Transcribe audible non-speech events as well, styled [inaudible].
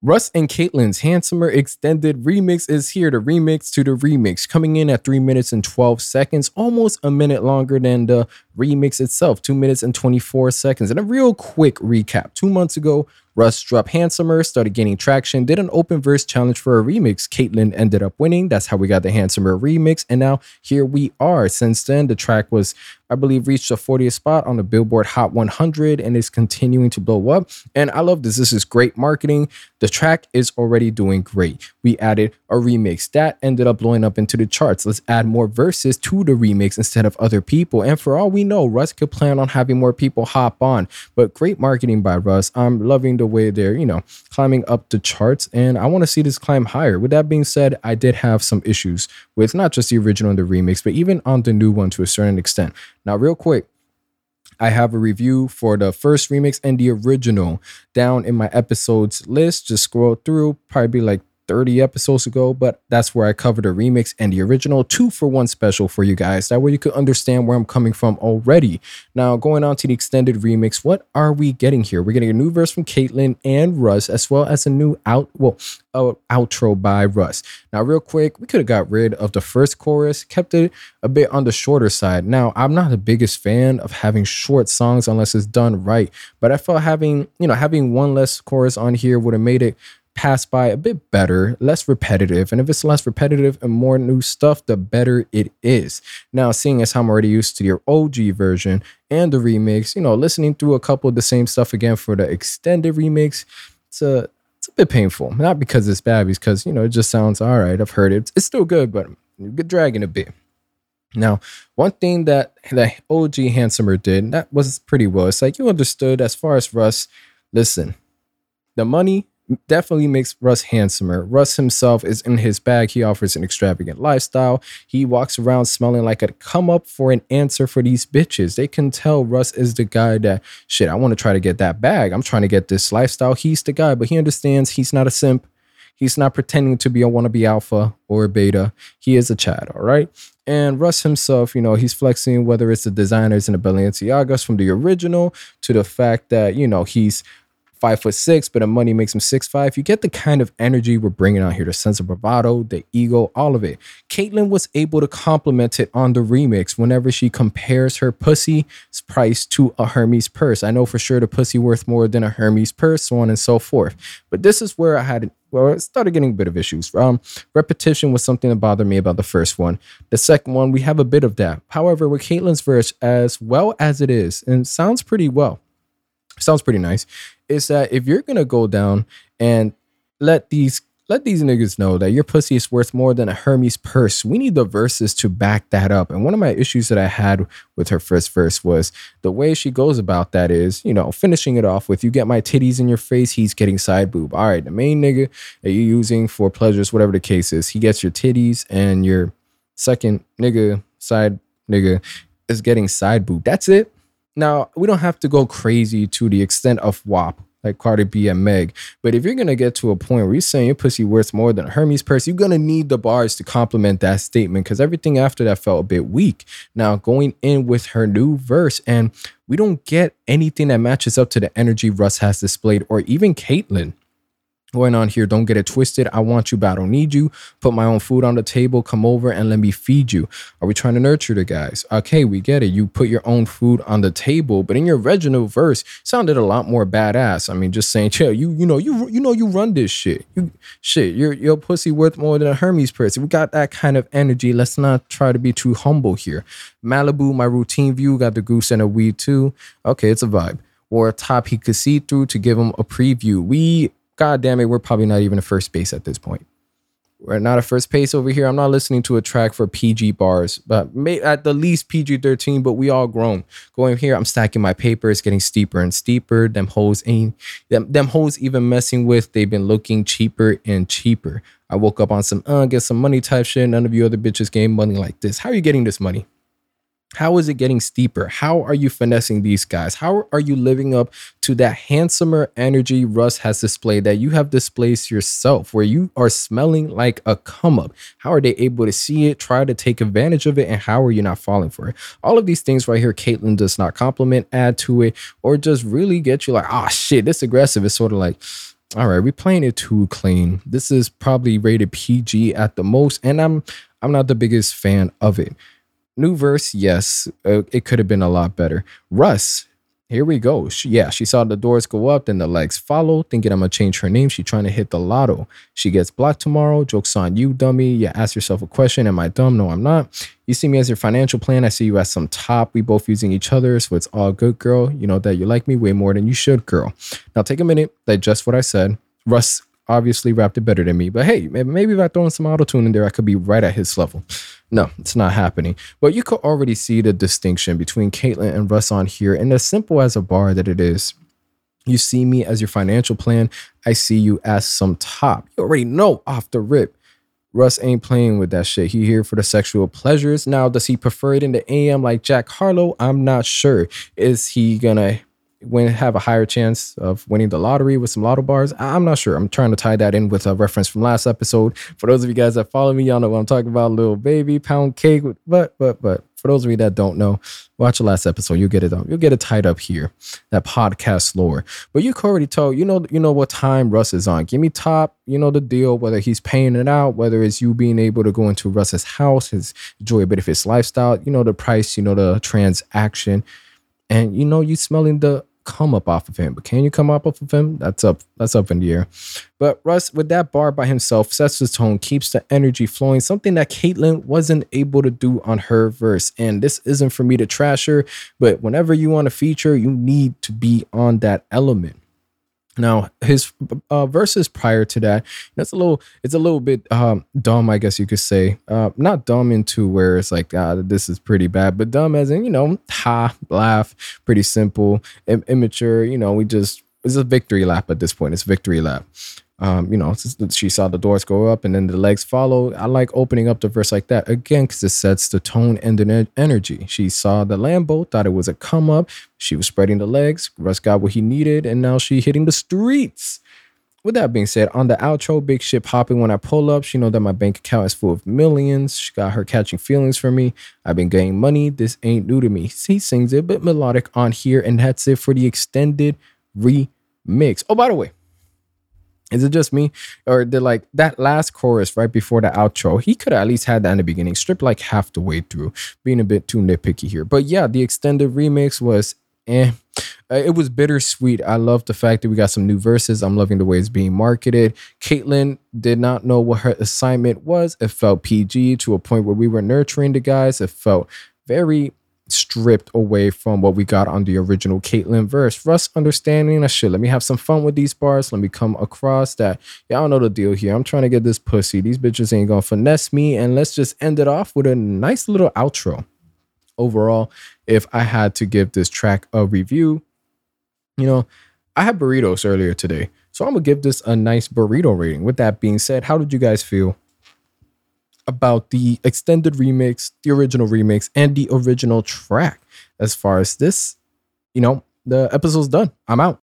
Russ and Ktlyn's Handsomer Extended Remix is here. The remix to the remix, coming in at 3 minutes and 12 seconds, almost a minute longer than the remix itself, 2 minutes and 24 seconds. And a real quick recap two months ago, Russ dropped Handsomer, started gaining traction, did an open verse challenge for a remix. Ktlyn ended up winning. That's how we got the Handsomer remix. And now here we are. Since then, the track was, I believe, reached a 40th spot on the Billboard Hot 100 and is continuing to blow up. And I love this. This is great marketing. The track is already doing great. We added a remix that ended up blowing up into the charts. Let's add more verses to the remix instead of other people. And for all we know, Russ could plan on having more people hop on. But great marketing by Russ. I'm loving the way they're, you know, climbing up the charts. And I want to see this climb higher. With that being said, I did have some issues with not just the original and the remix, but even on the new one to a certain extent. Now, real quick, I have a review for the first remix and the original down in my episodes list. Just scroll through, probably like 30 episodes ago, but that's where I covered a remix and the original two for one special for you guys. That way you could understand where I'm coming from already. Now, going on to the extended remix, what are we getting here? We're getting a new verse from Ktlyn and Russ, as well as a new out, well, uh, outro by Russ. Now, real quick, we could have got rid of the first chorus, kept it a bit on the shorter side. Now, I'm not the biggest fan of having short songs unless it's done right, but I felt having, you know, having one less chorus on here would have made it pass by a bit better, less repetitive. And if it's less repetitive and more new stuff, the better it is. Now, seeing as I'm already used to your OG version and the remix, you know, listening through a couple of the same stuff again for the extended remix, it's a it's a bit painful. Not because it's bad, because you know it just sounds all right. I've heard it. It's still good, but good dragging a bit. Now, one thing that the OG Handsomer did that was pretty well. It's like you understood as far as Russ. Listen, the money definitely makes Russ handsomer. Russ himself is in his bag. He offers an extravagant lifestyle. He walks around smelling like a come up for an answer for these bitches. They can tell Russ is the guy that shit, I want to try to get that bag. I'm trying to get this lifestyle. He's the guy, but he understands he's not a simp. He's not pretending to be a wannabe alpha or a beta. He is a Chad, all right? And Russ himself, you know, he's flexing whether it's the designers and the Balenciagas from the original to the fact that, you know, he's five foot six, but the money makes him six five. You get the kind of energy we're bringing out here, the sense of bravado, the ego, all of it. Ktlyn was able to complement it on the remix whenever she compares her pussy's price to a Hermes purse. I know for sure the pussy worth more than a Hermes purse, so on and so forth. But this is where I had well, started getting a bit of issues. Um, repetition was something that bothered me about the first one. The second one, we have a bit of that. However, with Ktlyn's verse, as well as it is, and sounds pretty well, sounds pretty nice is that if you're gonna go down and let these let these niggas know that your pussy is worth more than a Hermes purse. We need the verses to back that up. And one of my issues that I had with her first verse was the way she goes about that is, you know, finishing it off with, you get my titties in your face, he's getting side boob. All right, the main nigga that you're using for pleasures, whatever the case is, he gets your titties and your second nigga, side nigga, is getting side boob. That's it. Now, we don't have to go crazy to the extent of WAP, like Cardi B and Meg. But if you're gonna get to a point where you're saying your pussy worth more than a Hermes purse, you're gonna need the bars to complement that statement because everything after that felt a bit weak. Now going in with her new verse, and we don't get anything that matches up to the energy Russ has displayed, or even Ktlyn going on here. Don't get it twisted. I want you, but I don't need you. Put my own food on the table. Come over and let me feed you. Are we trying to nurture the guys? Okay, we get it. You put your own food on the table, but in your original verse, sounded a lot more badass. I mean, just saying, [laughs] chill. You, you know, you, you know, you run this shit. You, shit. Your, your pussy worth more than a Hermes purse. We got that kind of energy. Let's not try to be too humble here. Malibu, my routine view, got the goose and a weed too. Okay, it's a vibe. Or a top he could see through to give him a preview. We God damn it, we're probably not even a first base at this point. We're not a first base over here. I'm not listening to a track for PG bars, but may, at the least PG 13, but we all grown. Going here, I'm stacking my paper. It's getting steeper and steeper. Them hoes ain't, them, them hoes even messing with, they've been looking cheaper and cheaper. I woke up on some, uh, get some money type shit. None of you other bitches gain money like this. How are you getting this money? How is it getting steeper? How are you finessing these guys? How are you living up to that handsomer energy Russ has displayed that you have displayed yourself, where you are smelling like a come up? How are they able to see it, try to take advantage of it, and how are you not falling for it? All of these things right here, Ktlyn does not compliment, add to it, or just really get you like, oh, shit, this aggressive. is sort of like, all right, we playing it too clean. This is probably rated PG at the most, and I'm I'm not the biggest fan of it. New verse, yes, uh, it could have been a lot better. Russ, here we go. She, yeah, she saw the doors go up, then the legs follow, thinking I'm gonna change her name. She trying to hit the lotto. She gets blocked tomorrow. Joke's on you, dummy. You ask yourself a question: Am I dumb? No, I'm not. You see me as your financial plan. I see you as some top. We both using each other, so it's all good, girl. You know that you like me way more than you should, girl. Now take a minute, digest what I said. Russ obviously rapped it better than me, but hey, maybe if I throw in some auto tune in there, I could be right at his level. No, it's not happening. But you could already see the distinction between Ktlyn and Russ on here. And as simple as a bar that it is, you see me as your financial plan. I see you as some top. You already know off the rip. Russ ain't playing with that shit. He here for the sexual pleasures. Now, does he prefer it in the AM like Jack Harlow? I'm not sure. Is he gonna win have a higher chance of winning the lottery with some lotto bars. I'm not sure. I'm trying to tie that in with a reference from last episode. For those of you guys that follow me, y'all know what I'm talking about. Little baby pound cake. But but but for those of you that don't know, watch the last episode. You'll get it. You'll get it tied up here. That podcast lore. But you already tell. You know. You know what time Russ is on. Give me top. You know the deal. Whether he's paying it out. Whether it's you being able to go into Russ's house, his enjoy a bit of his lifestyle. You know the price. You know the transaction and you know you smelling the come up off of him. But can you come up off of him? That's up. That's up in the air. But Russ, with that bar by himself, sets the tone, keeps the energy flowing. Something that Ktlyn wasn't able to do on her verse. And this isn't for me to trash her, but whenever you want to feature, you need to be on that element. Now his uh, verses prior to that, that's a little, it's a little bit um, dumb, I guess you could say. Uh, not dumb into where it's like, ah, this is pretty bad, but dumb as in you know, ha, laugh, pretty simple, Im- immature. You know, we just it's a victory lap at this point. It's victory lap. Um, you know, she saw the doors go up and then the legs follow. I like opening up the verse like that again because it sets the tone and the energy. She saw the Lambo, thought it was a come up. She was spreading the legs. Russ got what he needed, and now she hitting the streets. With that being said, on the outro, big ship hopping when I pull up. She know that my bank account is full of millions. She got her catching feelings for me. I've been getting money. This ain't new to me. He sings it a bit melodic on here, and that's it for the extended remix. Oh, by the way, is it just me? Or did like that last chorus right before the outro? He could have at least had that in the beginning, stripped like half the way through, being a bit too nitpicky here. But yeah, the extended remix was eh. Uh, it was bittersweet. I love the fact that we got some new verses. I'm loving the way it's being marketed. Ktlyn did not know what her assignment was. It felt PG to a point where we were nurturing the guys. It felt very stripped away from what we got on the original Ktlyn verse. Russ understanding that shit. Let me have some fun with these bars. Let me come across that. Y'all know the deal here. I'm trying to get this pussy. These bitches ain't gonna finesse me. And let's just end it off with a nice little outro. Overall, if I had to give this track a review, you know, I had burritos earlier today. So I'm gonna give this a nice burrito rating. With that being said, how did you guys feel about the extended remix, the original remix, and the original track. As far as this, you know, the episode's done. I'm out.